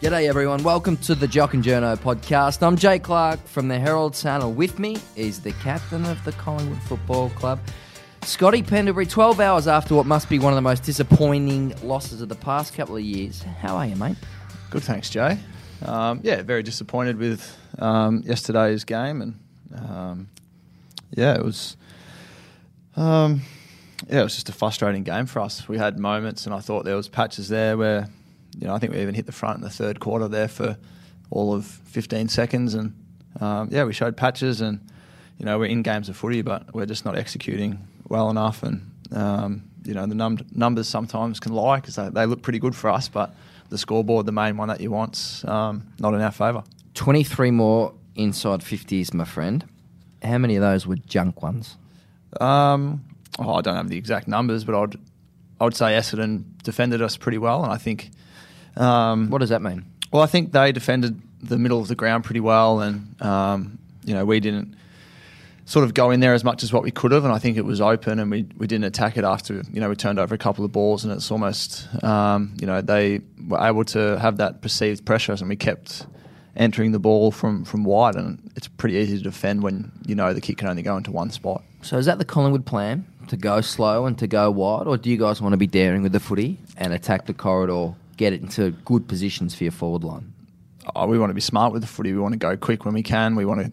G'day, everyone. Welcome to the Jock and Journo podcast. I'm Jay Clark from the Herald Sun, and with me is the captain of the Collingwood Football Club, Scotty Pendlebury. 12 hours after what must be one of the most disappointing losses of the past couple of years. How are you, mate? Good, thanks, Jay. Um, yeah, very disappointed with um, yesterday's game, and um, yeah, it was. Um, yeah, it was just a frustrating game for us. We had moments, and I thought there was patches there where you know, I think we even hit the front in the third quarter there for all of 15 seconds. And um, yeah, we showed patches and, you know, we're in games of footy, but we're just not executing well enough. And, um, you know, the num- numbers sometimes can lie because they, they, look pretty good for us, but the scoreboard, the main one that you want's um, not in our favour. 23 more inside 50s, my friend. How many of those were junk ones? Um, oh, I don't have the exact numbers, but I'd, I would say Essendon defended us pretty well, and I think um, what does that mean? Well, I think they defended the middle of the ground pretty well, and um, you know we didn't sort of go in there as much as what we could have, and I think it was open, and we, we didn't attack it after you know we turned over a couple of balls, and it's almost um, you know they were able to have that perceived pressure, and we kept entering the ball from from wide, and it's pretty easy to defend when you know the kick can only go into one spot. So is that the Collingwood plan to go slow and to go wide, or do you guys want to be daring with the footy and attack the corridor get it into good positions for your forward line? Oh, we want to be smart with the footy. We want to go quick when we can. We want to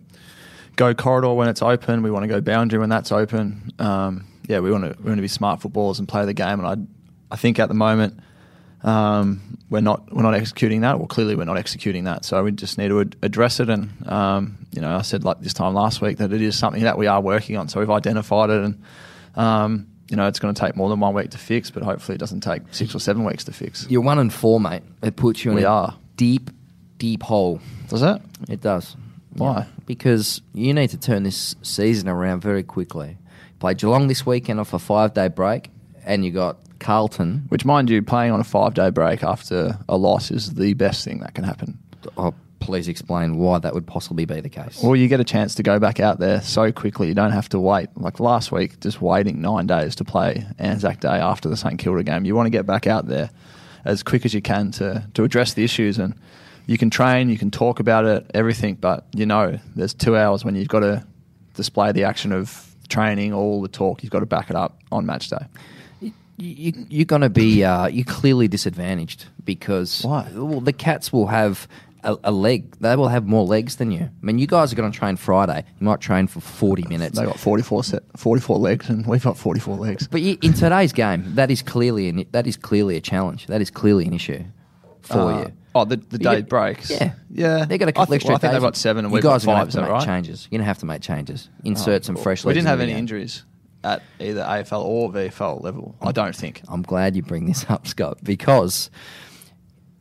go corridor when it's open. We want to go boundary when that's open. Um, yeah, we want to we want to be smart footballers and play the game. And I I think at the moment um, we're not we're not executing that. Well, clearly we're not executing that. So we just need to ad- address it. And um, you know, I said like this time last week that it is something that we are working on. So we've identified it and. You know, it's going to take more than one week to fix, but hopefully it doesn't take six or seven weeks to fix. You're one and four, mate. It puts you in we a are. deep, deep hole. Does it? It does. Why? Yeah. Because you need to turn this season around very quickly. Played Geelong this weekend off a five day break, and you got Carlton. Which, mind you, playing on a five day break after a loss is the best thing that can happen. Oh, please explain why that would possibly be the case. Well, you get a chance to go back out there so quickly. You don't have to wait. Like last week, just waiting nine days to play Anzac Day after the St Kilda game. You want to get back out there as quick as you can to, to address the issues. And you can train, you can talk about it, everything, but you know, there's two hours when you've got to display the action of training, all the talk, you've got to back it up on match day. You, you're going to be uh, you're clearly disadvantaged because Why? Well, the Cats will have a, a, leg. They will have more legs than you. I mean, you guys are going to train Friday. You might train for 40 minutes. They got 44, set, 44 legs, and we've got 44 legs. But in today's game, that is clearly an, that is clearly a challenge. That is clearly an issue for uh, you. Oh, the, the day breaks. Yeah, yeah. They got a couple I extra. Well, I think they've got seven, and you we've guys got five. Going to make right? changes. You're going to have to make changes. Insert oh, some fresh. Legs. We didn't have any game. injuries at either AFL or VFL level. I don't think. I'm glad you bring this up, Scott, because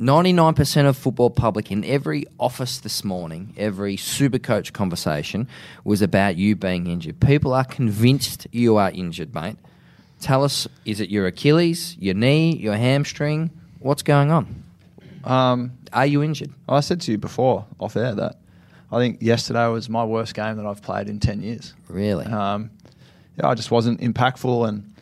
99% of football public in every office this morning, every super coach conversation was about you being injured. People are convinced you are injured, mate. Tell us, is it your Achilles, your knee, your hamstring? What's going on? Um, are you injured? I said to you before, off air, that I think yesterday was my worst game that I've played in 10 years. Really? Um, yeah, I just wasn't impactful. And,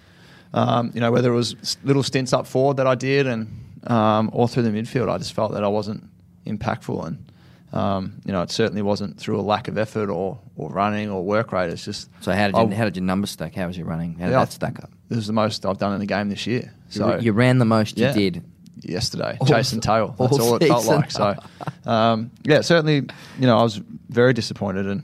um, you know, whether it was little stints up forward that I did and um, all through the midfield. I just felt that I wasn't impactful, and um, you know, it certainly wasn't through a lack of effort or, or running or work rate. It's just so. How did you, I, how did your numbers stack? How was your running? How did yeah, that stack up? This is the most I've done in the game this year. So you, you ran the most yeah, you did yesterday, all, chasing tail. That's all, all it felt like. So um, yeah, certainly, you know, I was very disappointed, and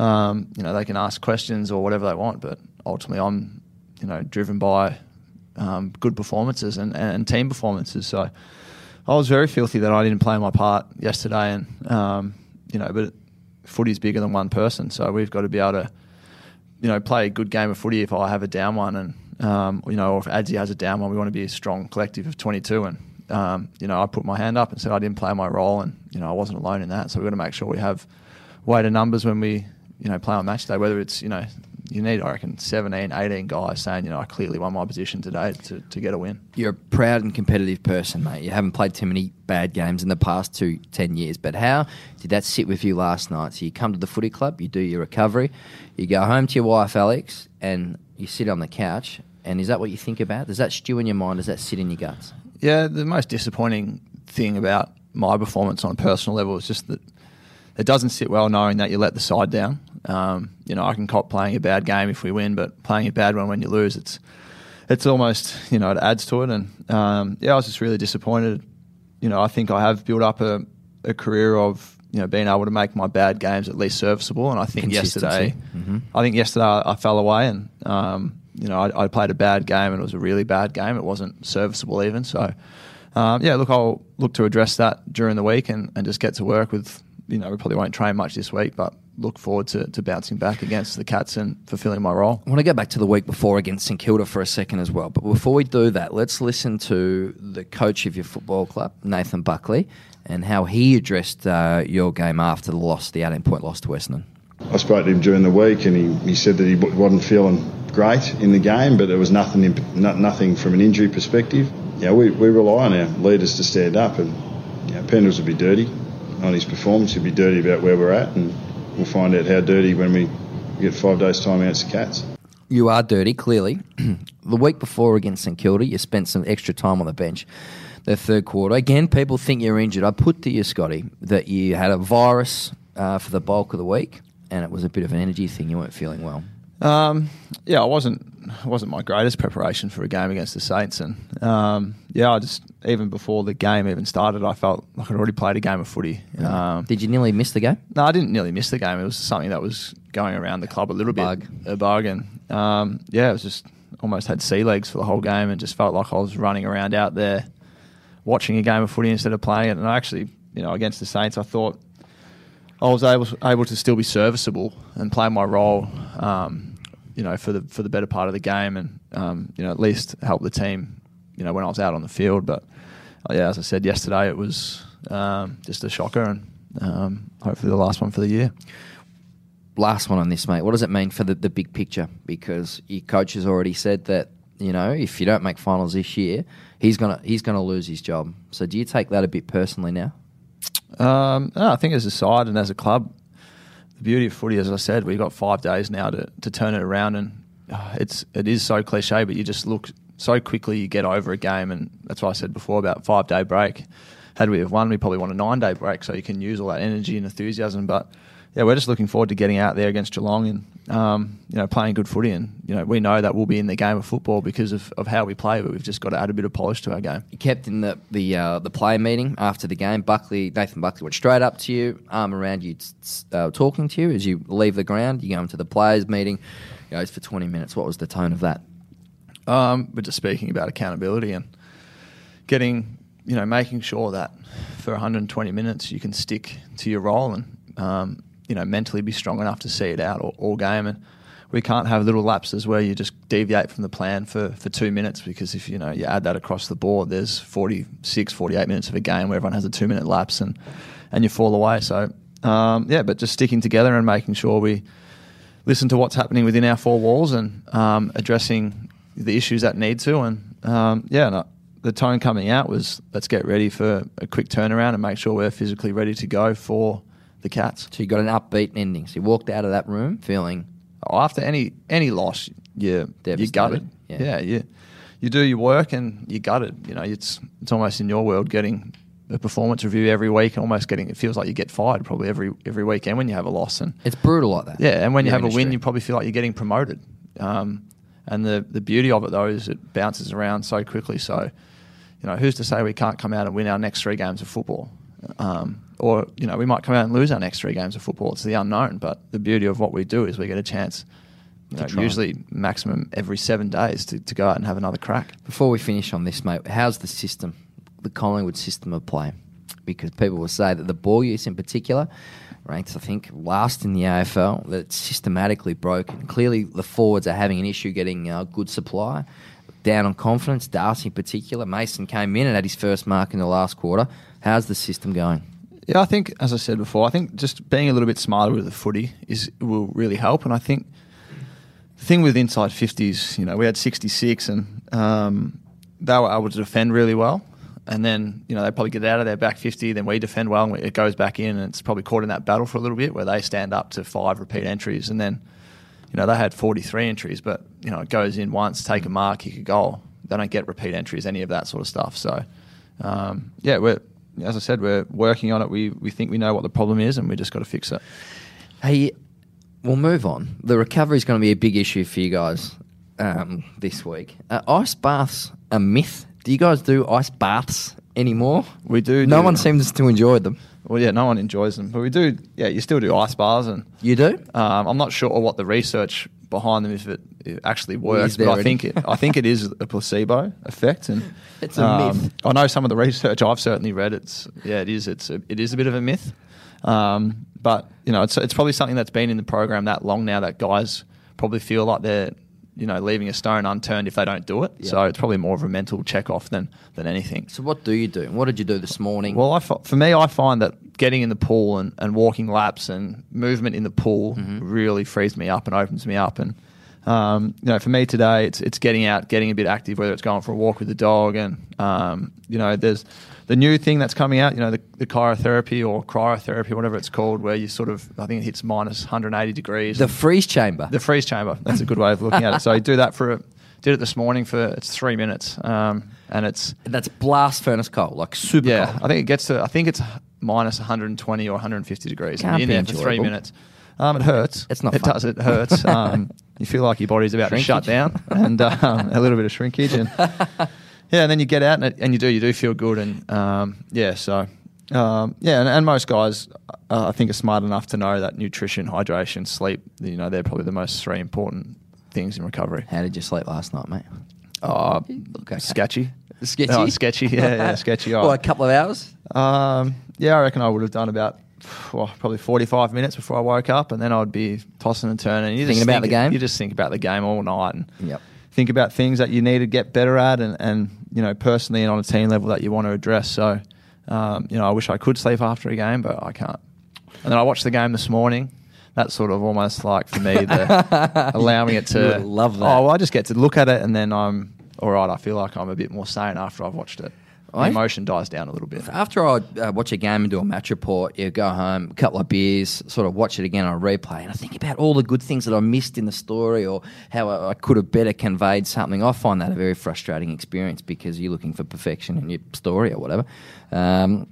um, you know, they can ask questions or whatever they want, but ultimately, I'm you know driven by um, good performances and, and team performances. So I was very filthy that I didn't play my part yesterday, and um, you know, but footy's bigger than one person, so we've got to be able to, you know, play a good game of footy if I have a down one, and um, you know, or if Adzi has a down one, we want to be a strong collective of 22, and um, you know, I put my hand up and said I didn't play my role, and you know, I wasn't alone in that, so we've got to make sure we have weight of numbers when we you know play on match day, whether it's you know you need, I reckon, 17, 18 guys saying, you know, I clearly won my position today to, to get a win. You're a proud and competitive person, mate. You haven't played too many bad games in the past two, 10 years. But how did that sit with you last night? So you come to the footy club, you do your recovery, you go home to your wife, Alex, and you sit on the couch. And is that what you think about? Does that stew in your mind? Does that sit in your guts? Yeah, the most disappointing thing about my performance on a personal level. It's just that it doesn't sit well knowing that you let the side down. Um, you know, I can cop playing a bad game if we win, but playing a bad one when you lose, it's it's almost you know it adds to it. And um, yeah, I was just really disappointed. You know, I think I have built up a, a career of you know being able to make my bad games at least serviceable. And I think yesterday, mm-hmm. I think yesterday I, I fell away, and um, you know I, I, played a bad game, and it was a really bad game. It wasn't serviceable even. So um, yeah, look, I'll look to address that during the week and, and just get to work with you know, we probably won't train much this week, but look forward to, to bouncing back against the Cats and fulfilling my role. I want to go back to the week before against St Kilda for a second as well. But before we do that, let's listen to the coach of your football club, Nathan Buckley, and how he addressed uh, your game after the loss, the 18 point loss to Western. I spoke to him during the week and he, he said that he wasn't feeling great in the game, but it was nothing, in, nothing from an injury perspective. Yeah, we, we rely on our leaders to stand up and you know, Pendles will be dirty on his performance. He'll be dirty about where we're at, and we'll find out how dirty when we get five days' time against the Cats. You are dirty, clearly. the week before against St Kilda, you spent some extra time on the bench. The third quarter, again, people think you're injured. I put to you, Scotty, that you had a virus uh, for the bulk of the week, and it was a bit of an energy thing. You weren't feeling well. Um, yeah, I wasn't. It wasn't my greatest preparation for a game against the Saints, and um, yeah, I just even before the game even started, I felt like I'd already played a game of footy. Um, Did you nearly miss the game? No, I didn't nearly miss the game. It was something that was going around the club a little bug. bit, a bug, and um, yeah, it was just almost had sea legs for the whole game, and just felt like I was running around out there watching a game of footy instead of playing it. And I actually, you know, against the Saints, I thought I was able able to still be serviceable and play my role. Um, you know, for the for the better part of the game, and um, you know, at least help the team. You know, when I was out on the field, but uh, yeah, as I said yesterday, it was um, just a shocker, and um, hopefully the last one for the year. Last one on this, mate. What does it mean for the, the big picture? Because your coach has already said that you know if you don't make finals this year, he's gonna he's gonna lose his job. So do you take that a bit personally now? Um, I think as a side and as a club, the beauty of footy, as I said, we've got five days now to, to turn it around, and uh, it's it is so cliche, but you just look so quickly you get over a game, and that's why I said before about five day break. Had we have won, we probably want a nine day break, so you can use all that energy and enthusiasm. But yeah, we're just looking forward to getting out there against Geelong and um, you know playing good footy. And you know we know that we'll be in the game of football because of, of how we play, but we've just got to add a bit of polish to our game. You kept in the the uh, the player meeting after the game. Buckley Nathan Buckley went straight up to you, arm around you, uh, talking to you as you leave the ground. You go into the players meeting. Goes for twenty minutes. What was the tone of that? Um, we're just speaking about accountability and getting you know making sure that for 120 minutes you can stick to your role and um, you know mentally be strong enough to see it out all, all, game. And we can't have little lapses where you just deviate from the plan for, for two minutes because if you know you add that across the board there's 46 48 minutes of a game where everyone has a two minute lapse and and you fall away. So um, yeah but just sticking together and making sure we listen to what's happening within our four walls and um, addressing the issues that need to. And um, yeah the tone coming out was let's get ready for a quick turnaround and make sure we're physically ready to go for the Cats. So you got an upbeat ending. So you walked out of that room feeling. Oh, after any any loss, you you gutted. Yeah. yeah, you you do your work and you gutted. You know, it's it's almost in your world getting a performance review every week, and almost getting it feels like you get fired probably every every weekend when you have a loss. And it's brutal like that. Yeah, and when you have industry. a win, you probably feel like you're getting promoted. Um, and the the beauty of it though is it bounces around so quickly. So, you know, who's to say we can't come out and win our next three games of football? Um, or you know we might come out and lose our next three games of football. It's the unknown, but the beauty of what we do is we get a chance. Know, usually maximum every seven days to, to go out and have another crack. Before we finish on this, mate, how's the system, the Collingwood system of play? Because people will say that the ball use in particular ranks, I think, last in the AFL. That it's systematically broken. Clearly, the forwards are having an issue getting uh, good supply. Down on confidence, Darcy in particular. Mason came in and had his first mark in the last quarter. How's the system going? Yeah, I think, as I said before, I think just being a little bit smarter with the footy is will really help. And I think the thing with inside 50s, you know, we had 66 and um, they were able to defend really well. And then, you know, they probably get out of their back 50, then we defend well and it goes back in and it's probably caught in that battle for a little bit where they stand up to five repeat entries. And then, you know, they had 43 entries, but, you know, it goes in once, take a mark, kick a goal. They don't get repeat entries, any of that sort of stuff. So, um, yeah, we're as I said, we're working on it. We we think we know what the problem is, and we just got to fix it. Hey, we'll move on. The recovery is going to be a big issue for you guys um, this week. Uh, ice baths a myth. Do you guys do ice baths anymore? We do. No do- one seems to enjoy them. Well, yeah, no one enjoys them, but we do. Yeah, you still do ice bars, and You do? um, I'm not sure what the research behind them if it, it actually works, but I think it, I think it is a placebo effect, and It's a um, myth. I know some of the research I've certainly read. It's yeah, it is. It's a, it is a bit of a myth, um, but you know, it's it's probably something that's been in the program that long now that guys probably feel like they're you know leaving a stone unturned if they don't do it. Yeah. So it's probably more of a mental check off than than anything. So what do you do? What did you do this morning? Well, I, for me, I find that getting in the pool and, and walking laps and movement in the pool Mm-hmm. really frees me up and opens me up. And um, you know, for me today, it's it's getting out, getting a bit active, whether it's going for a walk with the dog, and um, you know, there's the new thing that's coming out. You know, the, the cryotherapy or cryotherapy, whatever it's called, where you sort of, I think it hits minus 180 degrees. the freeze chamber. The freeze chamber. That's a good way of looking at it. So you do that for a, did it this morning for it's three minutes, um, and it's That's blast furnace cold, like super yeah, cold. I think it gets to. I think it's minus 120 or 150 degrees. Can't and be in there for three minutes. Um, it hurts. It's not It fun. does. It hurts. Um, you feel like your body's about to shut down, and um, a little bit of shrinkage, and yeah, and then you get out and, it, and you do. You do feel good, and um, yeah, so. Um, yeah, and, and most guys, uh, I think, are smart enough to know that nutrition, hydration, sleep, you know, they're probably the most three important things in recovery. How did you sleep last night, mate? Uh, Okay. sketchy. Sketchy? Oh, sketchy. Yeah, yeah, sketchy. Oh. Well, a couple of hours. Um, yeah, I reckon I would have done about well, probably 45 minutes before I woke up, and then I'd be tossing and turning. You Thinking just about think- the game? You just think about the game all night and Yep. Think about things that you need to get better at, and, and you know, personally and on a team level that you want to address. So, um, you know, I wish I could sleep after a game, but I can't. And then I watched the game this morning. That's sort of almost like for me, the allowing it to love that. Oh, well, I just get to look at it, and then I'm all right. I feel like I'm a bit more sane after I've watched it. I- emotion dies down a little bit. After I uh, watch a game and do a match report, you go home, a couple of beers, sort of watch it again on a replay, and I think about all the good things that I missed in the story or how I I could have better conveyed something. I find that a very frustrating experience because you're looking for perfection in your story or whatever. Um,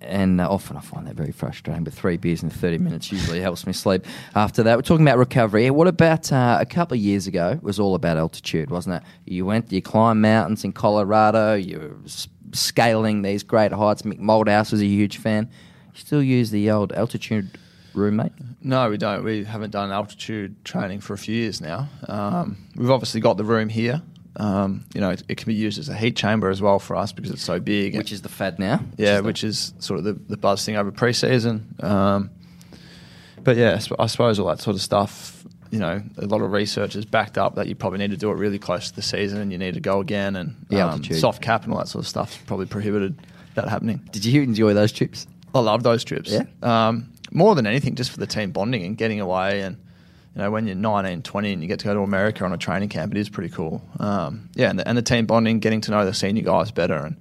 and uh, often I find that very frustrating. But three beers in 30 minutes usually helps me sleep after that. We're talking about recovery. What about uh, a couple of years ago? It was all about altitude, wasn't it? You went, you climbed mountains in Colorado, you s- scaling these great heights. Mick Malthouse was a huge fan. You still use the old altitude room, mate? No, we don't. We haven't done altitude training for a few years now. Um, we've obviously got the room here. Um, you know, it, it can be used as a heat chamber as well for us because it's so big. Which is the fad now. yeah, the- which is sort of the, the buzz thing over pre-season. Um, but yeah, I suppose all that sort of stuff. You know, a lot of research has backed up that you probably need to do it really close to the season, and you need to go again, and um, soft cap and all that sort of stuff probably prohibited that happening. Did you enjoy those trips? I love those trips. Yeah? Um, more than anything, just for the team bonding and getting away. And, you know, when you're 19, 20 and you get to go to America on a training camp, it is pretty cool. Um, yeah, and the, and the team bonding, getting to know the senior guys better. And,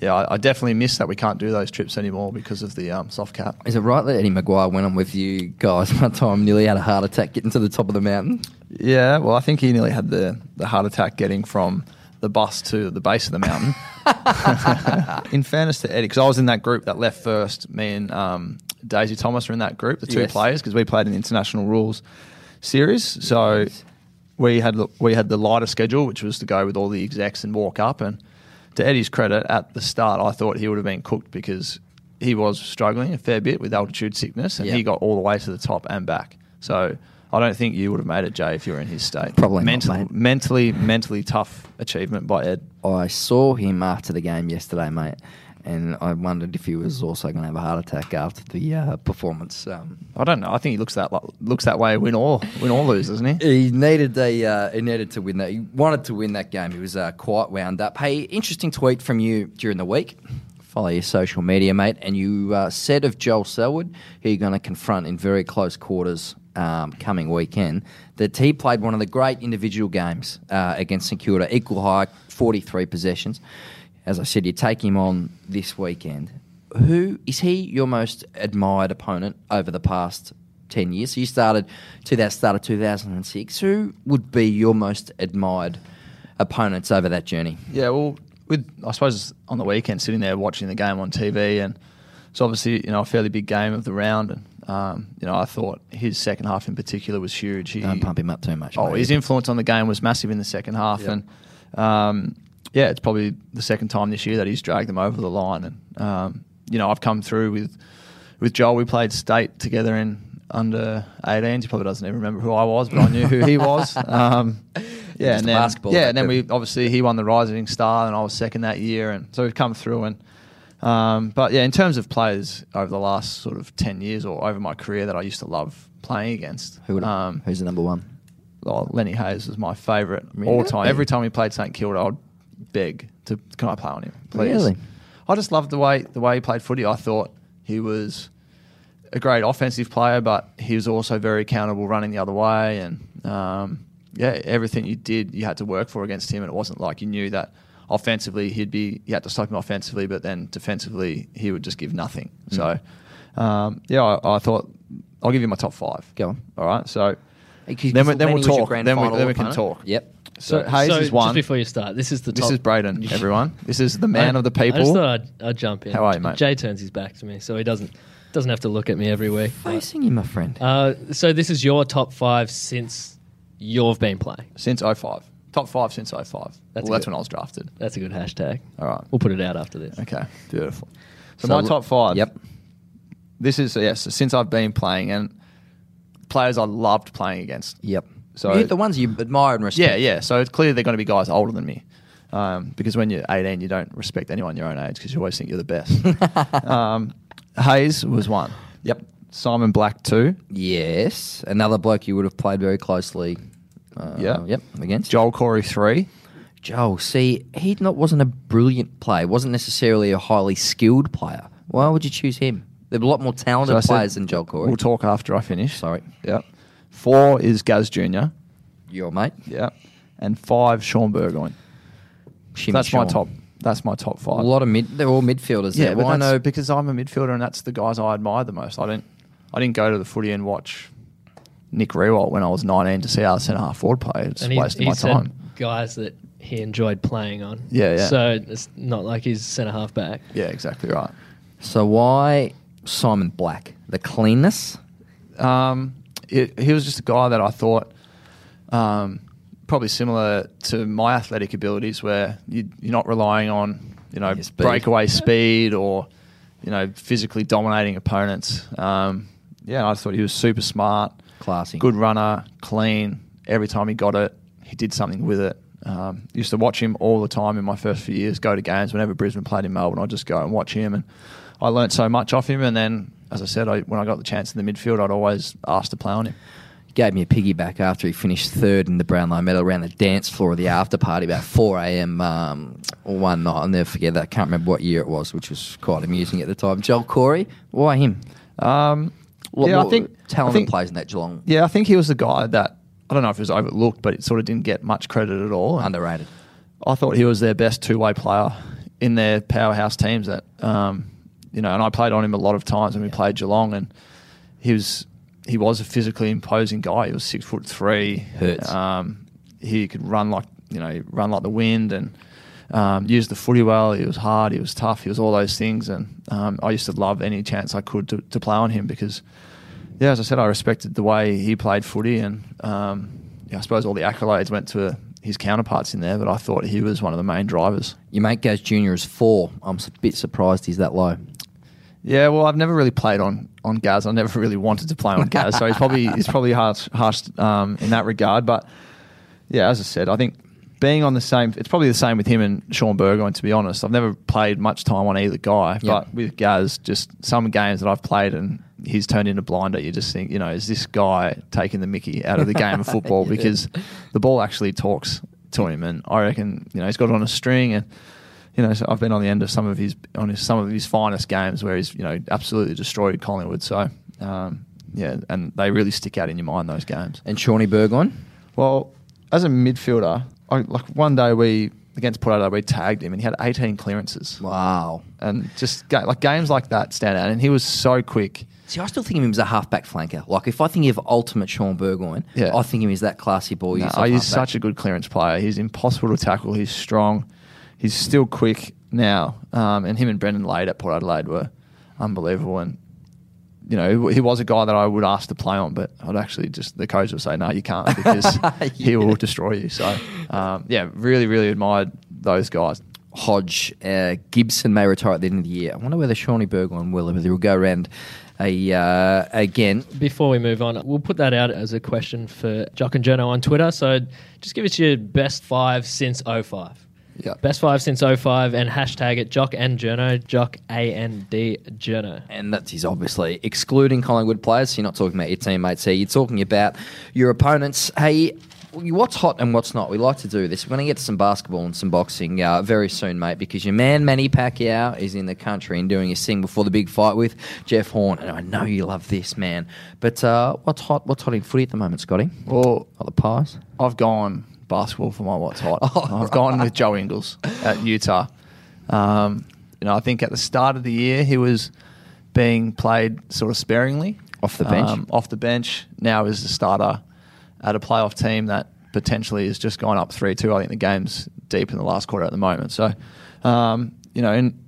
yeah, I, I definitely miss that we can't do those trips anymore because of the um, soft cap. Is it right that Eddie McGuire went on with you guys one time, nearly had a heart attack getting to the top of the mountain? Yeah, well, I think he nearly had the, the heart attack getting from the bus to the base of the mountain. in fairness to Eddie, because I was in that group that left first, me and um, Daisy Thomas were in that group, the two Yes. players, because we played an international rules series. So Yes. we had we had the lighter schedule, which was to go with all the execs and walk up. And to Eddie's credit, at the start, I thought he would have been cooked because he was struggling a fair bit with altitude sickness, and Yeah. he got all the way to the top and back. So I don't think you would have made it, Jay, if you were in his state. Probably not, mentally, mate. mentally, mentally tough achievement by Ed. I saw him after the game yesterday, mate, and I wondered if he was also going to have a heart attack after the uh, performance. Um, I don't know. I think he looks that looks that way. Win or win or lose, doesn't he? he needed a uh, he needed to win that. He wanted to win that game. He was uh, quite wound up. Hey, interesting tweet from you during the week. Follow your social media, mate. And you uh, said of Joel Selwood, who you're going to confront in very close quarters um, coming weekend, that he played one of the great individual games uh, against St Kilda, equal high, 43 possessions. As I said, you take him on this weekend. Who is he your most admired opponent over the past 10 years? So you started to that start of 2006. Who would be your most admired opponents over that journey? Yeah, well, with I suppose on the weekend sitting there watching the game on TV, and it's obviously you know a fairly big game of the round, and um, you know I thought his second half in particular was huge. He, Don't pump him up too much. Oh, mate. his influence on the game was massive in the second half, Yep. and um, yeah, it's probably the second time this year that he's dragged them over the line. And um, you know, I've come through with with Joel. We played state together in under 18s. He probably doesn't even remember who I was, but I knew who he was. Um, yeah, and then basketball yeah, and then we obviously he won the Rising Star, and I was second that year, and so we've come through and. Um, but yeah, in terms of players over the last sort of ten years or over my career that I used to love playing against, Who would, um, who's the number one? oh, Lenny Hayes was my favourite Really? all time. Every time he played St Kilda, I'd beg to can I play on him, please. Really? I just loved the way the way he played footy. I thought he was a great offensive player, but he was also very accountable running the other way, and um, yeah, everything you did, you had to work for against him, and it wasn't like you knew that offensively he'd be you had to stop him offensively, but then defensively he would just give nothing. So um, yeah, I, I thought I'll give you my top five. Go on. All right, so. Then we, then we'll talk. Then we- then we can opponent. talk. Yep. So, Hayes so is one. Just before you start, this is the This top. is Braden, everyone. This is the man I- of the I just people. thought I'd, I'd jump in. How are you, mate? Jay turns his back to me, so he doesn't doesn't have to look at me every week. Facing you, my friend. Uh, so this is your top five since you've been playing. Since 05. Top five since 05. That's well, that's good- when I was drafted. That's a good hashtag. All right. We'll put it out after this. Okay, beautiful. So, So my top five. Yep. This is, yes, since I've been playing and players I loved playing against. Yep. So- So the ones you admire and respect. Yeah, yeah. So it's clear they're going to be guys older than me. Um, because when you're 18, you don't respect anyone your own age because you always think you're the best. um, Hayes was one. Yep. Simon Black, two. Yes. Another bloke you would have played very closely. Uh, Yeah. Yep. Against Joel Corey, three. Joel. See, he not wasn't a brilliant player. wasn't necessarily a highly skilled player. Why would you choose him? There are a lot more talented So said- players than Joel Corey. We'll talk after I finish. Sorry, Yep. Four is Gaz Jr. your mate. Yeah. And five, Shaun Burgoyne. Shimmy that's my top. That's my top five. A lot of mid. They're all midfielders. yeah, there. but Why that's no? because I'm a midfielder and that's the guys I admire the most. I didn't. I didn't go to the footy and watch Nick Riewoldt when I was 19 to see how the centre half forward played. It's And a he, waste he my time. guys that he enjoyed playing on. Yeah, yeah. So it's not like he's centre half back. Yeah, exactly right. So why Simon Black? The cleanness. Um, it, he was just a guy that I thought um, probably similar to my athletic abilities, where you, you're not relying on you know speed. breakaway speed or you know physically dominating opponents. Um, yeah, I thought he was super smart, Classy. good runner, clean. Every time he got it, he did something with it. Um, used to watch him all the time in my first few years. Go to games whenever Brisbane played in Melbourne. I'd just go and watch him, and I learnt so much off him. And then, as I said, I, when I got the chance in the midfield, I'd always ask to play on him. Gave me a piggyback after he finished third in the Brownlow Medal around the dance floor of the after party about 4 a.m. Um, one night. I'll never forget that. I can't remember what year it was, which was quite amusing at the time. Joel Corey, why him? Um, Lot yeah, I think talented I think, players in that Geelong. Yeah, I think he was the guy that I don't know if it was overlooked, but it sort of didn't get much credit at all. Underrated. I thought he was their best two-way player in their powerhouse teams. That um, you know, and I played on him a lot of times when we played Geelong, and he was he was a physically imposing guy. He was six foot three. Hurts. Um, he could run like you know run like the wind and um, use the footy well. He was hard. He was tough. He was all those things, and um, I used to love any chance I could to, to play on him because, yeah, as I said, I respected the way he played footy, and um, yeah, I suppose all the accolades went to his counterparts in there, but I thought he was one of the main drivers. Your mate Gaz Jr. is four. I'm a bit surprised he's that low. Yeah, well, I've never really played on, on Gaz. I never really wanted to play on Gaz, so he's probably he's probably harsh, harsh um, in that regard. But yeah, as I said, I think being on the same, it's probably the same with him and Shaun Burgoyne. To be honest, I've never played much time on either guy, but with Gaz, just some games that I've played and he's turned into blinder. You just think, you know, is this guy taking the Mickey out of the game of football Yeah. because the ball actually talks to him, and I reckon you know he's got it on a string and you know, so I've been on the end of some of his on his, some of his finest games where he's you know absolutely destroyed Collingwood. So um, yeah, and they really stick out in your mind those games. And Shawnee Burgoyne? Well, as a midfielder, I, like one day we against Port Adelaide we tagged him and he had 18 clearances, Wow. and just ga- like games like that stand out. And he was so quick. See, I still think of him as a halfback flanker. Like, if I think of ultimate Shaun Burgoyne, Yeah. I think of him as that classy boy. No, he's halfback. such a good clearance player. He's impossible to tackle. He's strong. He's still quick now. Um, and him and Brendon Lade at Port Adelaide were unbelievable. And you know, he was a guy that I would ask to play on, but I'd actually just the coach would say, "No, you can't," because yeah. he will destroy you. So, um, yeah, really, really admired those guys. Hodge, uh, Gibson may retire at the end of the year. I wonder whether Shawnee Burgoyne will, whether he'll go around a, uh, again. Before we move on, we'll put that out as a question for Jock and Journo on Twitter. So just give us your best five since 05. Yeah. Best five since 05 and hashtag it Jock and Journo, Jock A N D Journo. And that is obviously excluding Collingwood players. So you're not talking about your teammates here. You're talking about your opponents. Hey, what's hot and what's not. We like to do this. We're going to get to some basketball and some boxing uh, very soon, mate, because your man Manny Pacquiao is in the country and doing his thing before the big fight with Jeff Horn. And I know you love this, man. But uh, what's hot? What's hot in footy at the moment, Scotty? Well, Are the pies? I've gone basketball for my what's hot. Oh, I've right. gone with Joe Ingles at Utah. Um, you know, I think at the start of the year he was being played sort of sparingly off the bench. Um, off the bench now is the starter at a playoff team that potentially is just gone up three two. I think the game's deep in the last quarter at the moment. So, um, you know, and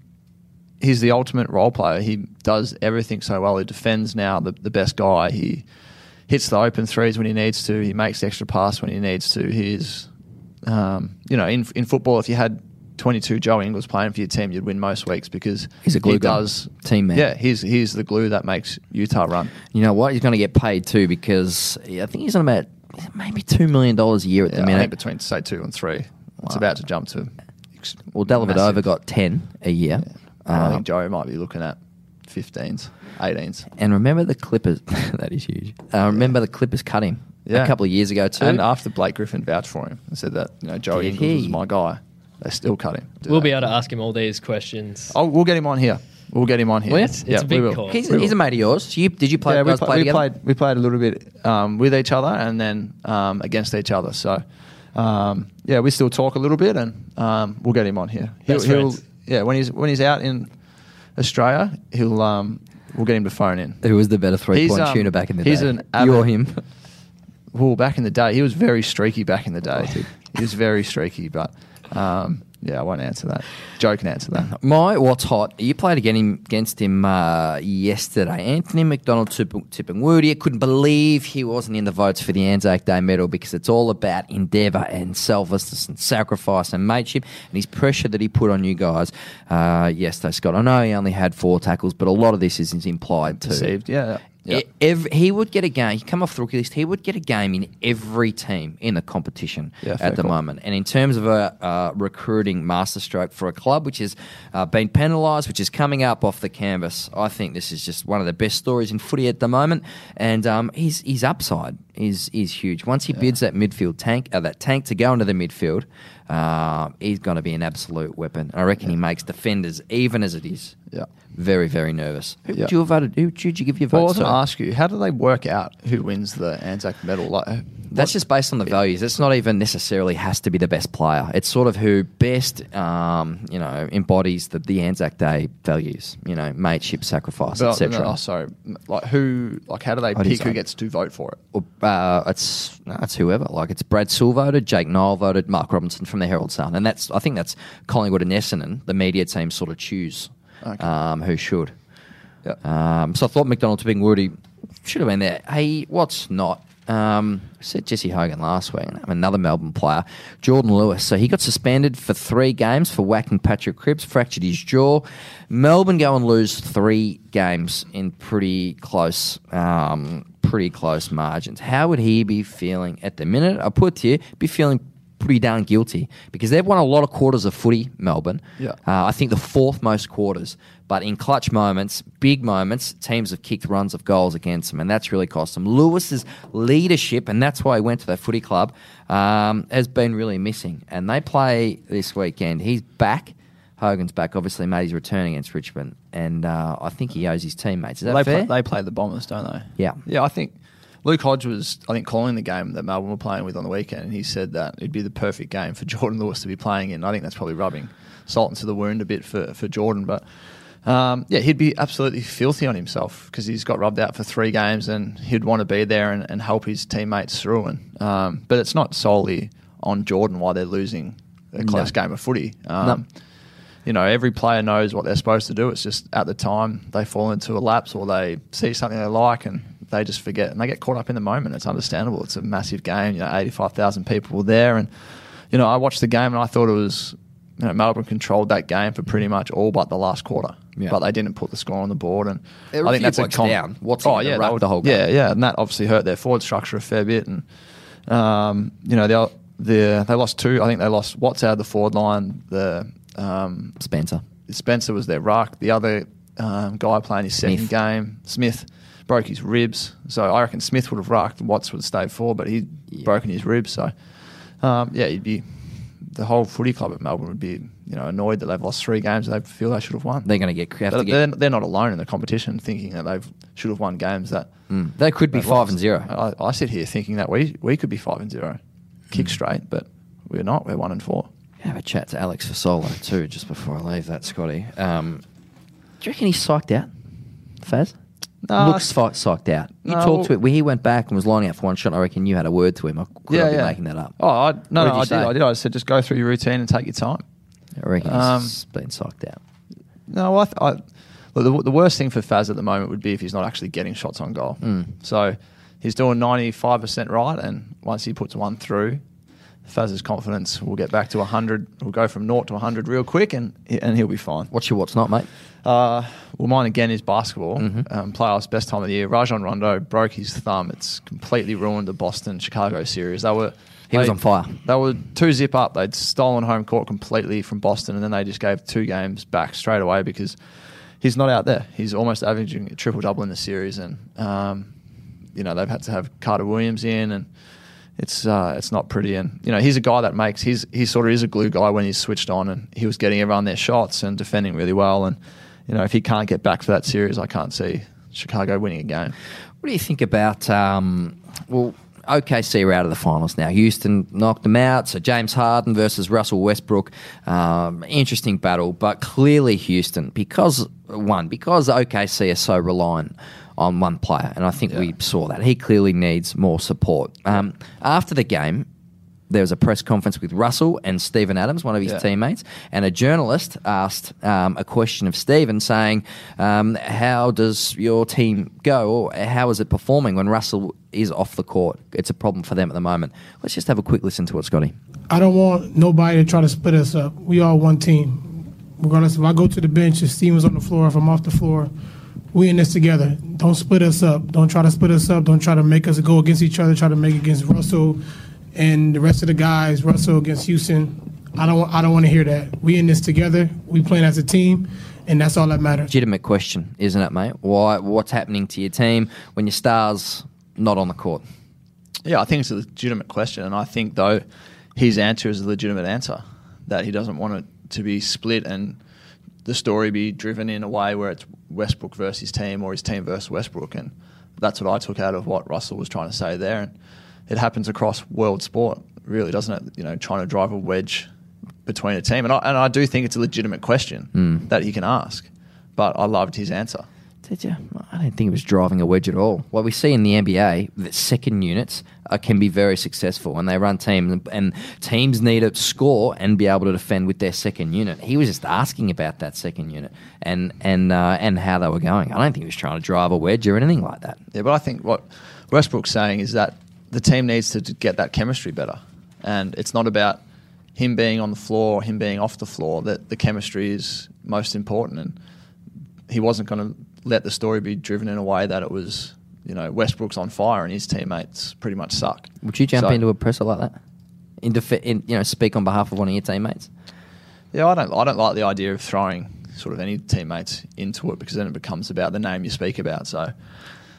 he's the ultimate role player. He does everything so well. He defends now the, the best guy. He hits the open threes when he needs to. He makes the extra pass when he needs to. He's, um, you know, in in football, if you had 22 Joe Ingles playing for your team, you'd win most weeks because he's a glue he does team man. Yeah, he's he's the glue that makes Utah run. You know what? He's going to get paid too because I think he's on about maybe two million dollars a year at yeah, the minute. between say two and three. Wow. It's about to jump to. Well, Dellavedova got ten a year. Yeah. Um, I think Joe might be looking at 15s, 18s. And remember the Clippers? that is huge. Uh, remember the Clippers cut him yeah. a couple of years ago too. And after Blake Griffin vouched for him and said that you know Joe Did Ingles he? was my guy, they still cut him. We'll that. be able to ask him all these questions. Oh, we'll get him on here. We'll get him on here. Well, it's, it's yeah, a big call. He's, he's, a mate of yours. You, did you play? Yeah, we, play we played. We played a little bit um, with each other and then um, against each other. So um, yeah, we still talk a little bit, and um, we'll get him on here. He'll, he'll, yeah, when he's when he's out in Australia, he'll um, we'll get him to phone in. Who was the better three point um, shooter back in the he's day? An avid, you or him? Well, back in the day, he was very streaky. Back in the day, he was very streaky, but. Um, yeah, I won't answer that. Joe can answer that. My what's hot? You played against him uh, yesterday. Anthony McDonald Tipungwuti. I couldn't believe he wasn't in the votes for the Anzac Day medal because it's all about endeavour and selflessness and sacrifice and mateship and his pressure that he put on you guys uh, yesterday, Scott. I know he only had four tackles, but a lot of this is implied too. Deceived, yeah. Yep. Every, he would get a game. He come off the rookie list. He would get a game in every team in the competition yeah, at the call. moment. And in terms of a uh, recruiting masterstroke for a club which has uh, been penalised, which is coming up off the canvas, I think this is just one of the best stories in footy at the moment. And um, his his upside is is huge. Once he yeah. bids that midfield tank, uh, that tank to go into the midfield, uh, he's going to be an absolute weapon. I reckon yeah. he makes defenders even as it is. Yeah very, very nervous. Who yeah. you voted? Who did you give your vote? Well, I was going to ask you, how do they work out who wins the Anzac medal? Like, that's just based on the values. It's not even necessarily has to be the best player. It's sort of who best, um, you know, embodies the, the Anzac Day values. You know, mateship, sacrifice, etc. No, oh, sorry, like who? Like, how do they pick who gets to vote for it? Well, uh, it's no, it's whoever. Like, it's Brad Sill voted, Jake Niall voted, Mark Robinson from the Herald Sun, and that's I think that's Collingwood and Essendon. The media team sort of choose okay. um, who should. Yep. Um, so I thought McDonald Tipungwuti should have been there. Hey, what's not? Um, I said Jesse Hogan last week, another Melbourne player, Jordan Lewis. So he got suspended for three games for whacking Patrick Cripps, fractured his jaw. Melbourne go and lose three games in pretty close, um, pretty close margins. How would he be feeling at the minute? I put to you, be feeling pretty darn guilty because they've won a lot of quarters of footy, Melbourne. Yeah. Uh, I think the fourth most quarters. But in clutch moments, big moments, teams have kicked runs of goals against them, and that's really cost them. Lewis's leadership, and that's why he went to that footy club, um, has been really missing. And they play this weekend. He's back. Hogan's back. Obviously, made his return against Richmond, and uh, I think he owes his teammates. Is that they fair? Play, they play the Bombers, don't they? Yeah. Yeah, I think Luke Hodge was, I think, calling the game that Melbourne were playing with on the weekend, and he said that it'd be the perfect game for Jordan Lewis to be playing in. I think that's probably rubbing salt into the wound a bit for, for Jordan, but um, yeah, he'd be absolutely filthy on himself because he's got rubbed out for three games, and he'd want to be there and, and help his teammates through. And um, but it's not solely on Jordan why they're losing a close No. game of footy. Um, No. You know, every player knows what they're supposed to do. It's just at the time they fall into a lapse or they see something they like and they just forget and they get caught up in the moment. It's understandable. It's a massive game. You know, eighty-five thousand people were there, and you know, I watched the game and I thought it was. You know, Melbourne controlled that game for pretty much all but the last quarter, Yeah. but they didn't put the score on the board, and were think that's a com- down. What's oh the yeah, ruck the whole game. yeah, yeah, and that obviously hurt their forward structure a fair bit, and um, you know they the they lost two. I think they lost Watts out of the forward line. The um, Spencer. Spencer was their ruck. The other um, guy playing his second game, Smith, broke his ribs. So I reckon Smith would have rucked. Watts would have stayed forward, but he'd Yeah. broken his ribs. So um, yeah, he'd be the whole footy club at Melbourne would be you know annoyed that they've lost three games they feel they should have won. They're going to get They're, get. they're, they're not alone in the competition thinking that they should have won games that Mm. They could be five lost. and zero. I, I sit here thinking that we we could be five and zero, kick Mm. straight, but we're not. We're one and four. Have a chat to Alex Fasolo too, just before I leave that, Scotty. Um, do you reckon he's psyched out, Faz? No, Looks psy- psyched out. You No, talked to well- it. He went back and was lining up for one shot. I reckon you had a word to him. I could not be making that up. Oh, I, no, What did no, you I say? did. I did. I said just go through your routine and take your time. I reckon Um, he's been psyched out. No, I, th- I look, the, the worst thing for Faz at the moment would be if he's not actually getting shots on goal. Mm. So he's doing ninety five percent right, and once he puts one through, Faz's confidence will get back to hundred. We'll go from naught to hundred real quick, and and he'll be fine. What's your what's not, mate? Uh, well, mine again is basketball. Mhm. Um, playoffs, best time of the year. Rajon Rondo broke his thumb. It's completely ruined the Boston Chicago series. They were He was on fire. They were two zip up. They'd stolen home court completely from Boston, and then they just gave two games back straight away because he's not out there. He's almost averaging a triple double in the series, and um, you know they've had to have Carter Williams in, and it's uh, it's not pretty. And you know he's a guy that makes he's he sort of is a glue guy when he's switched on, and he was getting everyone their shots and defending really well. And you know if he can't get back for that series, I can't see Chicago winning a game. What do you think about? Um, well, OKC are out of the finals now. Houston knocked them out. So James Harden versus Russell Westbrook. Um, interesting battle, but clearly Houston because one because OKC are so reliant on one player, and I think we saw that he clearly needs more support. Um, after the game. There was a press conference with Russell and Steven Adams, one of his Yeah. teammates, and a journalist asked um, a question of Steven saying, um, How does your team go, or how is it performing when Russell is off the court? It's a problem for them at the moment. Let's just have a quick listen to it, Scotty. I don't want nobody to try to split us up. We all one team. Regardless if I go to the bench, if Steven's on the floor, if I'm off the floor, we in this together. Don't split us up. Don't try to split us up. Don't try to make us go against each other. Try to make against Russell and the rest of the guys. Russell against Houston. I don't. want- I don't want to hear that. We in this together. We playing as a team, and that's all that matters. Legitimate question, isn't it, mate? Why? What's happening to your team when your stars not on the court? Yeah, I think it's a legitimate question, and I think though his answer is a legitimate answer that he doesn't want it to be split and the story be driven in a way where it's Westbrook versus his team or his team versus Westbrook, and that's what I took out of what Russell was trying to say there. And it happens across world sport, really, doesn't it? You know, trying to drive a wedge between a team, and I, and I do think it's a legitimate question Mm. that he can ask, but I loved his answer. Did you? I don't think it was driving a wedge at all. What we see in the NBA, that second units uh, can be very successful, and they run teams, and, and teams need to score and be able to defend with their second unit. He was just asking about that second unit and and uh, and how they were going. I don't think he was trying to drive a wedge or anything like that. Yeah, but I think what Westbrook's saying is that the team needs to get that chemistry better, and it's not about him being on the floor or him being off the floor. That the chemistry is most important, and he wasn't going to let the story be driven in a way that it was, you know, Westbrook's on fire and his teammates pretty much suck. Would you jump So- into a presser like that? In, def- in you know, speak on behalf of one of your teammates. Yeah, I don't. I don't like the idea of throwing sort of any teammates into it because then it becomes about the name you speak about. So,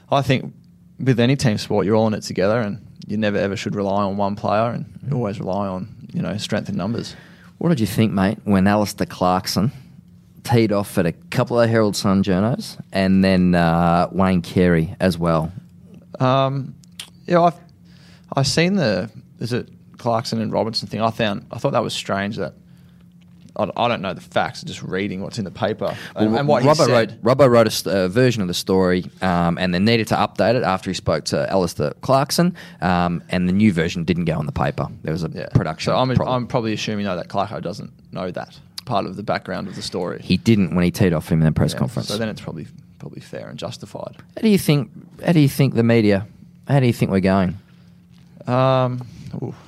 I think with any team sport, you're all in it together, and you never ever should rely on one player, and you always rely on you know strength in numbers. What did you think, mate, when Alistair Clarkson teed off at a couple of Herald Sun journos and then uh, Wayne Carey as well? Um, yeah, I've I've seen the is it Clarkson and Robinson thing. I found I thought that was strange that I, I don't know the facts, just reading what's in the paper and, and what Robbo he said. wrote, Robbo wrote a st- uh, version of the story um, and then needed to update it after he spoke to Alistair Clarkson, um, and the new version didn't go on the paper. There was a yeah. production So I'm, problem. I'm probably assuming though that Clarko doesn't know that part of the background of the story. he didn't when he teed off him in the press Yeah, conference. So then it's probably probably fair and justified. how do you think? How do you think the media? How do you think we're going? Um,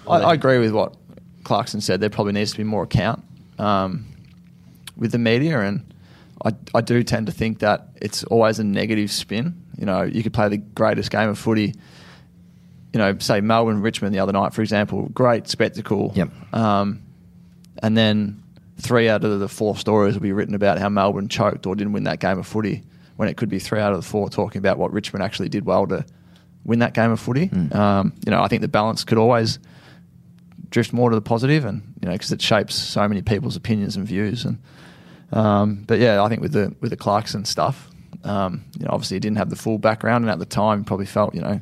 I, I agree with what Clarkson said. There probably needs to be more account um, with the media, and I, I do tend to think that it's always a negative spin. You know, you could play the greatest game of footy. You know, say Melbourne Richmond the other night, for example, great spectacle. Yep. Um, and then three out of the four stories will be written about how Melbourne choked or didn't win that game of footy, when it could be three out of the four talking about what Richmond actually did well to win that game of footy. Um, you know, I think the balance could always drift more to the positive, and you know, because it shapes so many people's opinions and views. And um, but yeah, I think with the with the Clarkson stuff, um, you know, obviously he didn't have the full background, and at the time, probably felt, you know.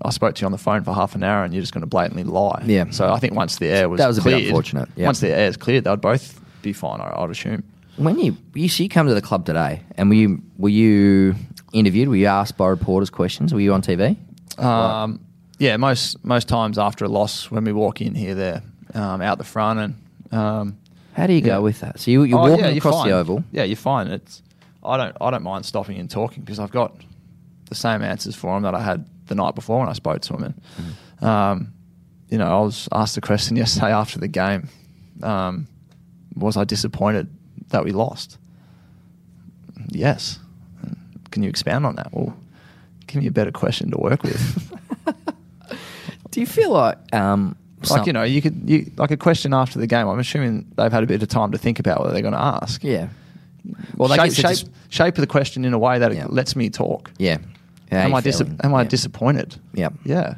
I spoke to you on the phone for half an hour, and you're just going to blatantly lie. Yeah. So I think once the air was That was a bit unfortunate, yeah. Once the air is cleared, they'd both be fine. I, I'd assume. When you you see you come to the club today, and were you were you interviewed? Were you asked by reporters questions? Were you on TV? Um, yeah, most most times after a loss, when we walk in here, they're um, out the front, and um, How do you go with that? So you, you're Oh, walking yeah, you're across the oval. Yeah, you're fine. It's I don't I don't mind stopping and talking because I've got the same answers for them that I had the night before when I spoke to them. And Mm-hmm. um, you know, I was asked the question yesterday after the game: um, Was I disappointed that we lost? Yes. Can you expand on that? Well, give me a better question to work with. Do you feel like um, like you know, you could you, like a question after the game. I'm assuming they've had a bit of time to think about what they're going to ask. Yeah. Well, they shape, guess shape, it's just- shape the question in a way that Yeah. it lets me talk. yeah. How am you I dis- feeling? am I Yeah. disappointed? Yep. Yeah.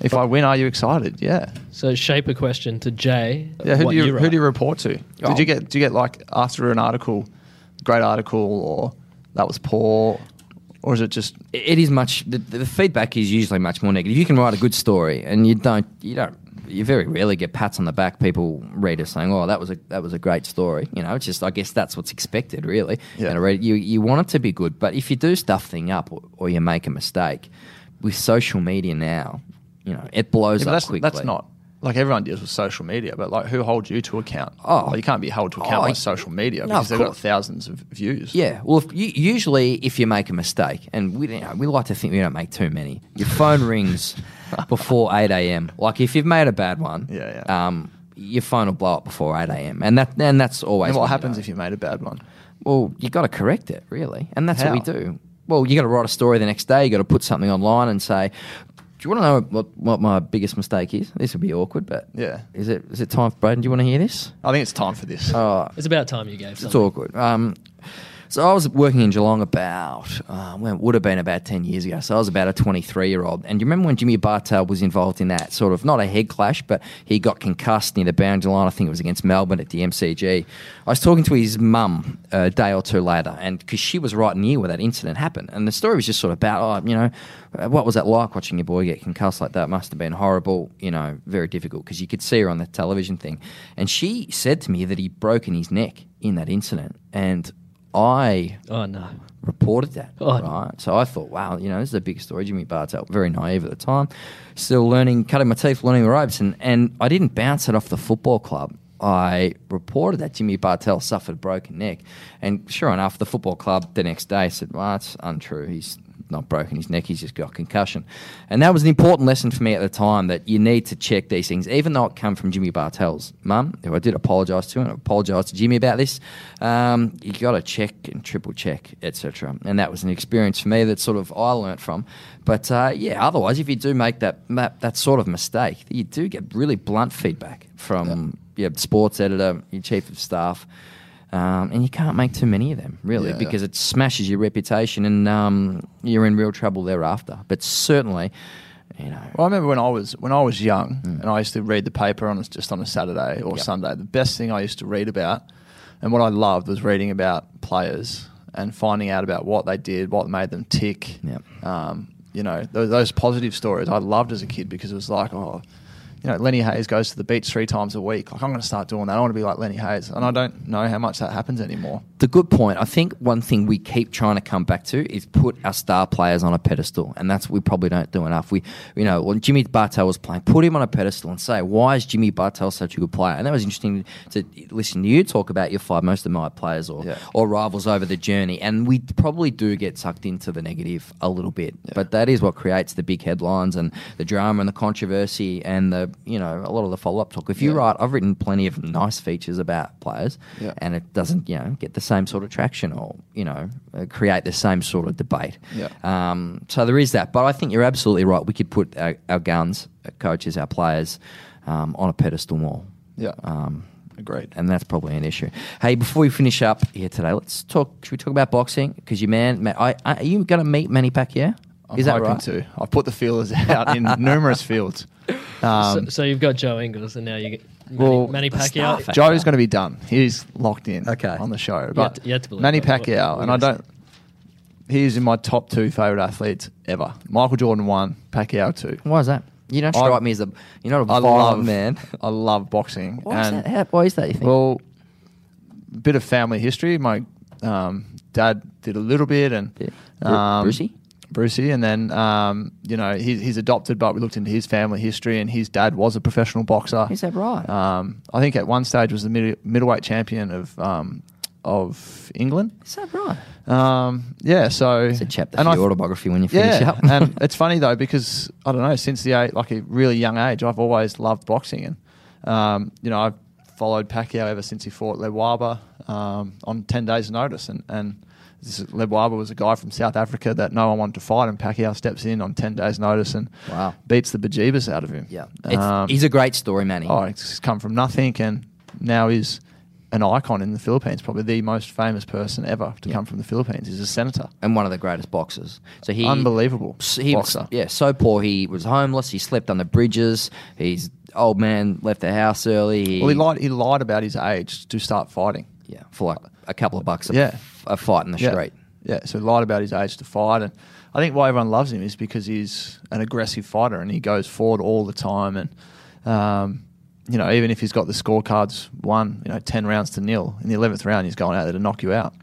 If I win, are you excited? Yeah. So shape a question to Jay. Yeah. Who what do you, who write. do you report to? Oh. Did you get do you get like after an article, great article, or that was poor, or is it just It is much. The, the feedback is usually much more negative. You can write a good story, and you don't. You don't. You very rarely get pats on the back. People readers saying, "Oh, that was a that was a great story." You know, it's just. I guess that's what's expected, really. Yeah. And a reader, you you want it to be good, but if you do stuff thing up or, or you make a mistake, with social media now, you know, it blows Yeah, up that's quickly. that's not like everyone deals with social media, but like who holds you to account? Oh. Like, you can't be held to account Oh, by social media No, because they've got thousands of views. Yeah, well, if, usually if you make a mistake, and we you know, we like to think we don't make too many, your phone rings before eight a.m. Like if you've made a bad one, Yeah, yeah. um, your phone will blow up before eight a.m. And that and that's always And what you happens know. if you made a bad one? Well, you got to correct it, really, and that's what we do. Well, you got to write a story the next day. You got to put something online and say, "Do you want to know what, what my biggest mistake is?" This would be awkward, but Yeah. is it is it time for Braden? Do you want to hear this? I think it's time for this. Oh, It's about time you gave it's something. awkward. Um, so I was working in Geelong about, uh, well, would have been about 10 years ago. So I was about a 23 year old. And you remember when Jimmy Bartel was involved in that sort of, not a head clash, but he got concussed near the boundary line. I think it was against Melbourne at the MCG. I was talking to his mum a day or two later, and because she was right near where that incident happened. And the story was just sort of about, oh, you know, uh, what was that like watching your boy get concussed like that? Must have been horrible, you know, very difficult because you could see her on the television thing. And she said to me that he'd broken his neck in that incident. And I Oh no. reported that. Oh. Right. So I thought, wow, you know, this is a big story. Jimmy Bartel, very naive at the time, still learning, cutting my teeth, learning the ropes, and and I didn't bounce it off the football club. I reported that Jimmy Bartel suffered a broken neck, and sure enough, the football club the next day said, "Well, it's untrue. He's not broken his neck. He's just got concussion." And that was an important lesson for me at the time that you need to check these things, even though it come from Jimmy Bartel's mum, who I did apologise to, and I apologised to Jimmy about this. Um, you got to check and triple check, etc. And that was an experience for me that sort of I learnt from. But uh, yeah, otherwise, if you do make that, that that sort of mistake, you do get really blunt feedback from your sports editor, your chief of staff. Um, and you can't make too many of them, really, Yeah, yeah. because it smashes your reputation and um, you're in real trouble thereafter. But certainly, you know, Well, I remember when I was when I was young, and I used to read the paper on just on a Saturday or Yep. Sunday. The best thing I used to read about, and what I loved, was reading about players and finding out about what they did, what made them tick. Yep. Um, you know, those, those positive stories I loved as a kid because it was like, oh, you know, Lenny Hayes goes to the beach three times a week. Like I'm going to start doing that. I want to be like Lenny Hayes, and I don't know how much that happens anymore. The good point. I think one thing we keep trying to come back to is put our star players on a pedestal, and that's what we probably don't do enough. We, you know, when Jimmy Bartel was playing, put him on a pedestal and say, why is Jimmy Bartel such a good player? And that was interesting to listen to you talk about your five most admired players or Yeah. or rivals over the journey, and we probably do get sucked into the negative a little bit, but that is what creates the big headlines and the drama and the controversy and the you know a lot of the follow up talk. If you're Yeah. right, I've written plenty of nice features about players, Yeah. and it doesn't you know get the same sort of traction or you know uh, create the same sort of debate. Yeah. Um, so there is that, but I think you're absolutely right. We could put our, our guns, our coaches, our players um, on a pedestal more. Yeah. Um, Agreed. and that's probably an issue. Hey, before we finish up here today, let's talk. Should we talk about boxing? Because you man, man I, I, are you going to meet Manny Pacquiao? I'm Is that hoping right? to. I've put the feelers out in numerous fields. Um, so, so you've got Joe Ingles, and now you get Manny, Well, Manny Pacquiao. Joe's going to be done. He's locked in Okay. on the show. have But to- you have to believe Manny that. What- Pacquiao, what and I are you gonna don't. He's in my top two favorite athletes ever. Michael Jordan one, Pacquiao two. Why is that? You don't I- strike me as a you're not a I violent love man. I love boxing. Why is that? How, why is that? You think? well, a bit of family history. My um, dad did a little bit, and Yeah. Bru- um, Brucey? Brucey, and then um, you know he, he's adopted, but we looked into his family history, and his dad was a professional boxer. is that right? Um, I think at one stage was the mid- middleweight champion of um, of England. is that right? Um, yeah, so It's a chapter and for I- your autobiography when you finish yeah, up. and it's funny though because I don't know since the age, like a really young age, I've always loved boxing, and um, you know I've followed Pacquiao ever since he fought Ledwaba um, on ten days' notice, and and Ledwaba was a guy from South Africa that no one wanted to fight, and Pacquiao steps in on ten days' notice and Wow. beats the bejeebus out of him. yeah, Um, he's a great story, Manny. Oh, he's come from nothing and now is an icon in the Philippines. Probably the most famous person ever to Yeah. come from the Philippines. He's a senator. and one of the greatest boxers. So he Unbelievable He was, boxer. yeah, so poor. He was homeless. He slept on the bridges. His old man left the house early. He, Well, he lied. He lied about his age to start fighting. Yeah, for like a couple of bucks. A, Yeah. a fight in the Yeah. street. Yeah, so lied about his age to fight, and I think why everyone loves him is because he's an aggressive fighter and he goes forward all the time, and um, you know even if he's got the scorecards won, you know ten rounds to nil in the eleventh round, he's going out there to knock you out.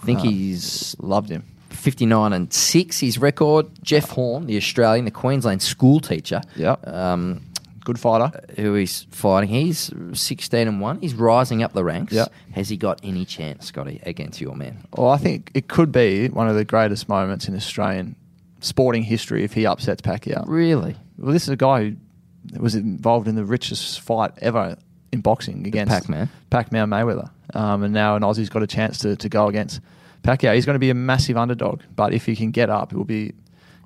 I think Um, he's loved him. 59 and 6 his record jeff horn the australian the queensland school teacher Yep. um, Good fighter. who he's fighting he's 16 and 1 he's rising up the ranks Yep. has he got any chance scotty against your man Well, I think it could be one of the greatest moments in Australian sporting history if he upsets Pacquiao. really Well, this is a guy who was involved in the richest fight ever in boxing against Pac-Man. Pac-Man Mayweather, um, and now an Aussie's got a chance to, to go against Pacquiao. He's going to be a massive underdog, but if he can get up, it will be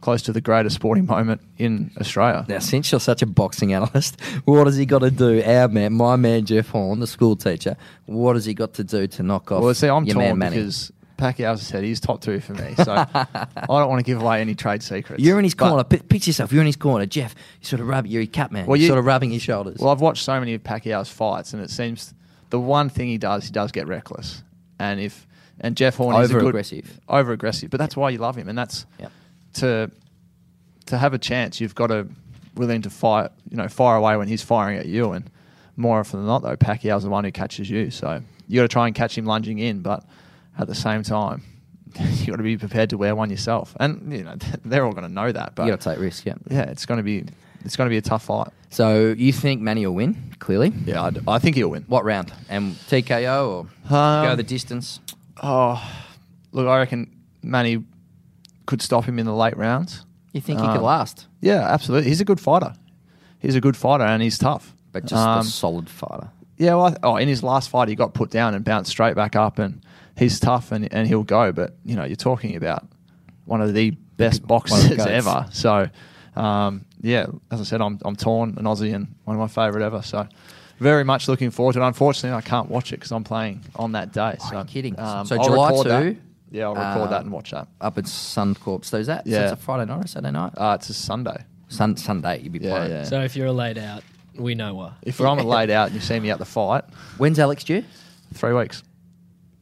close to the greatest sporting moment in Australia. now since you're such a boxing analyst what has he got to do our man my man jeff horn the school teacher what has he got to do to knock off Well, see, I'm your torn man because Pacquiao said he's top two for me, so I don't want to give away any trade secrets. you're in his corner. P- picture yourself. You're in his corner. Jeff, you sort of rub. You're his cat man. Well, you're sort of rubbing his shoulders. Well, I've watched so many of Pacquiao's fights, and it seems the one thing he does, he does get reckless. And if and Jeff Horn is Over-aggressive. over aggressive, but that's why you love him, and that's Yep. To to have a chance. You've got to willing to fire, you know, fire away when he's firing at you, and more often than not, though, Pacquiao's the one who catches you. So you got to try and catch him lunging in, but at the same time. You got to be prepared to wear one yourself, and you know they're all going to know that. But you got to take risk. Yeah. yeah, it's going to be it's going to be a tough fight. So you think Manny will win? Clearly. Yeah, I, d- I think he'll win. What round? And TKO or Um, go the distance? Oh, look, I reckon Manny could stop him in the late rounds. You think he could um, last? Yeah, absolutely. He's a good fighter. He's a good fighter and he's tough. But just Um, a solid fighter. yeah, well, I- oh, in his last fight, he got put down and bounced straight back up, and he's tough and, and he'll go. But you know, you're talking about one of the best One of the boxers ever. So, um, yeah, as I said, I'm I'm torn, an Aussie and one of my favourite ever. So. Very much looking forward to it. Unfortunately, I can't watch it because I'm playing on that day. Oh, So, you're kidding. um, So July two, that. 2, Yeah, I'll record uh, that and watch that. Up at Suncorp. So is that? So Yeah. it's a Friday night or Saturday night? Uh, it's a Sunday. Sun, Sunday. You'd be Yeah, playing. yeah. So if you're laid out, we know why. If I'm laid out and you see me at the fight, When's Alex due? three weeks,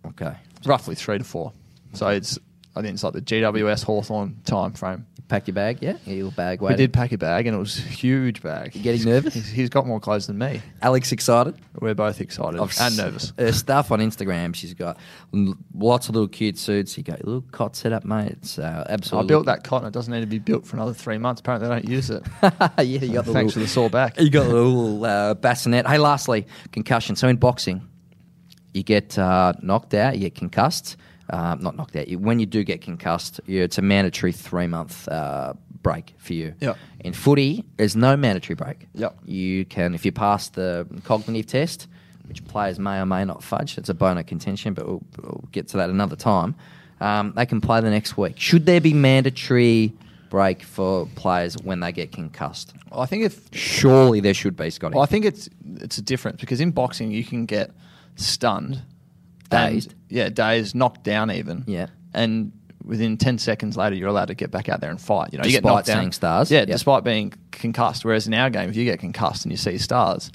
Okay. roughly three to four. So it's I think it's like the GWS Hawthorn time frame. Pack your bag, yeah? Your bag We did pack a bag, and it was a huge bag. You getting nervous? He's, he's got more clothes than me. Alex excited? We're both excited I've and nervous. Her stuff on Instagram, she's got lots of little cute suits. You go, little cot set up, mate. It's uh, I built that cotton. It doesn't need to be built for another three months. Apparently, they don't use it. yeah, you got the Thanks for the sore back. You got the little uh, bassinet. Hey, lastly, concussion. So in boxing, you get uh, knocked out, you get concussed. Uh, not knocked out. When you do get concussed, you, it's a mandatory three month uh, break for you. Yep. In footy, there's no mandatory break. Yep. You can, if you pass the cognitive test, which players may or may not fudge, it's a bone of contention, but we'll, we'll get to that another time. Um, they can play the next week. Should there be mandatory break for players when they get concussed? I think if Surely there should be, Scotty. Well, I think it's it's a difference because in boxing you can get stunned, and- yeah, dazed, knocked down even, Yeah. and within ten seconds later you're allowed to get back out there and fight. You know, you get Despite knocked down, seeing stars? yeah, Yep. despite being concussed. Whereas in our game, if you get concussed and you see stars,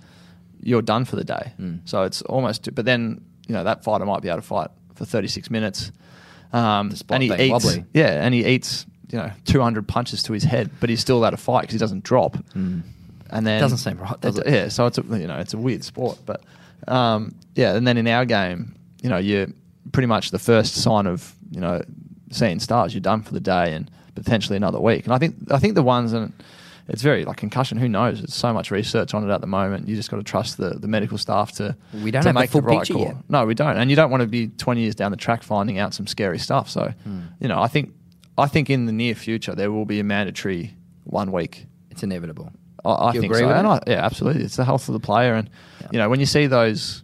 you're done for the day. Mm. So it's almost. But then you know that fighter might be able to fight for 36 minutes, um, Despite and he eats, wobbly. yeah, and he eats you know 200 punches to his head, but he's still allowed to fight because he doesn't drop. And then Doesn't seem right, does it? Yeah, so it's a, you know it's a weird sport, but um, yeah, and then in our game, you know, you're pretty much the first sign of you know seeing stars. You're done for the day and potentially another week. And I think I think the ones and it's very like concussion. Who knows? There's so much research on it at the moment. You just got to trust the, the medical staff to We don't to have the make full the right call. yet. No, we don't. And you don't want to be 20 years down the track finding out some scary stuff. So, Hmm. you know, I think I think in the near future there will be a mandatory one week it's inevitable. I, I think agree so. with And? I, yeah, absolutely. It's the health of the player, and Yeah. you know when you see those,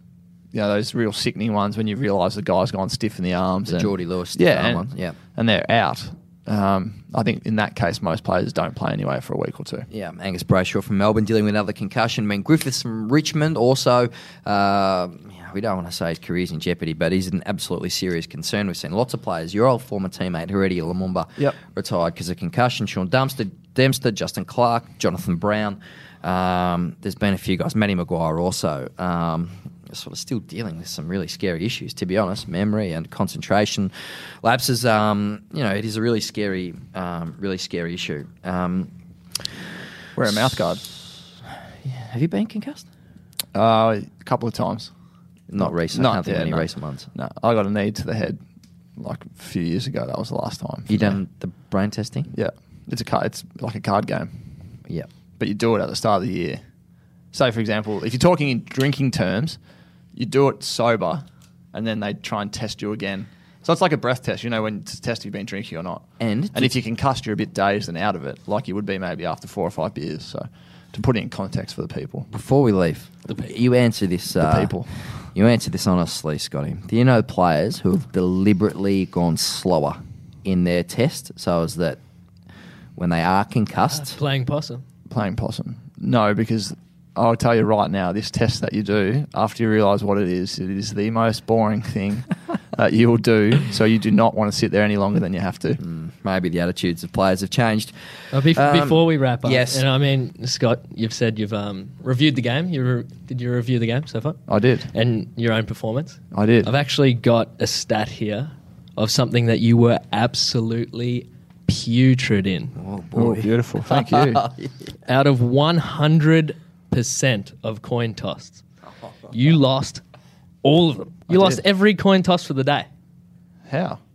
you know those real sickening ones when you realise the guy's gone stiff in the arms, The and, Jordan Lewis stiff yeah, and, ones, yeah. and they're out. Um, I think in that case, most players don't play anyway for a week or two. Yeah, Angus Brayshaw from Melbourne dealing with another concussion. Ben Griffiths from Richmond also. Uh, yeah, we don't want to say his career's in jeopardy, but he's an absolutely serious concern. We've seen lots of players. Your old former teammate, Heritier Lumumba, Yep. retired because of concussion. Sean Dempster, Dempster, Justin Clark, Jonathan Brown. Um, there's been a few guys. Matty Maguire also. Um, sort of still dealing with some really scary issues, to be honest. Memory and concentration lapses. Um, you know, it is a really scary, um, really scary issue. Um, Wear a mouth guard. have you been concussed? Uh, a couple of times. Not recent. Not- I can't think yeah, of any no. recent ones. No, I got a knee to the head like a few years ago. That was the last time. You me. done the brain testing? Yeah, it's a card. It's like a card game. Yeah. but you do it at the start of the year. Say, for example, if you're talking in drinking terms, you do it sober, and then they try and test you again. So it's like a breath test, you know, when to test if you've been drinking or not. And and if you concussed, you're a bit dazed and out of it, like you would be maybe after four or five beers. So to put it in context for the people, Before we leave, The people. you answer this. Uh, people. You answer this honestly, Scotty. Do you know players who have deliberately gone slower in their test so as that when they are concussed, Playing possum. playing possum. No, because I'll tell you right now, this test that you do, after you realise what it is, it is the most boring thing that you will do. So you do not want to sit there any longer than you have to. mm, maybe the attitudes of players have changed. Uh, bef- Um, before we wrap up, yes. and I mean, Scott, you've said you've um, reviewed the game. You re- did you review the game so far? I did. And your own performance? I did. I've actually got a stat here of something that you were absolutely putrid in. Oh Oh, beautiful. Thank you. Out of 100% of coin tossed, you lost all of them. You I lost did. every coin toss for the day. How?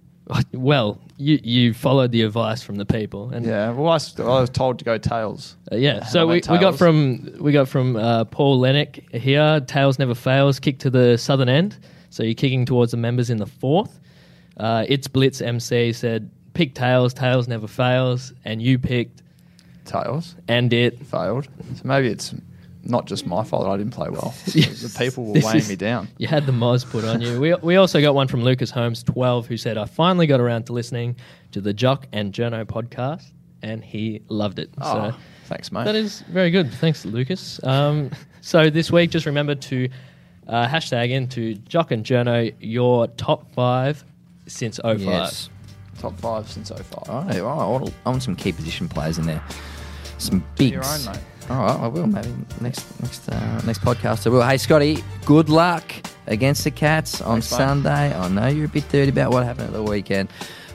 Well, you, you followed the advice from the people, and Yeah. Well, I, s- I was told to go tails. Uh, yeah, so we, went we got tails. from we got from uh, Paul Lennox here. Tails never fails. Kick to the southern end. So you're kicking towards the members in the fourth. Uh, it's Blitz MC said pick tails. Tails never fails, and you picked Tails. and it. Failed. So maybe it's not just my fault that I didn't play well. The people were This weighing is- me down. You had the Moz put on you. We, we also got one from Lucas Holmes, 12, who said, I finally got around to listening to the Jock and Journo podcast, and he loved it. Oh, so thanks, mate. That is very good. Thanks, Lucas. Um, so this week, just remember to uh, hashtag into Jock and Journo your top five since 05. Yes. top five since 05. All right, all right, I want- I want some key position players in there. Some bigs. your own, mate. All right, I will. Maybe next next uh, next podcast I will. Hey, Scotty, good luck against the Cats on Thanks, mate. Sunday. I know you're a bit dirty about what happened at the weekend,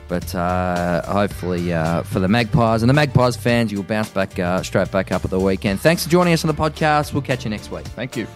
But uh, hopefully uh, for the Magpies and the Magpies fans, you'll bounce back uh, straight back up at the weekend. Thanks for joining us on the podcast. We'll catch you next week. Thank you.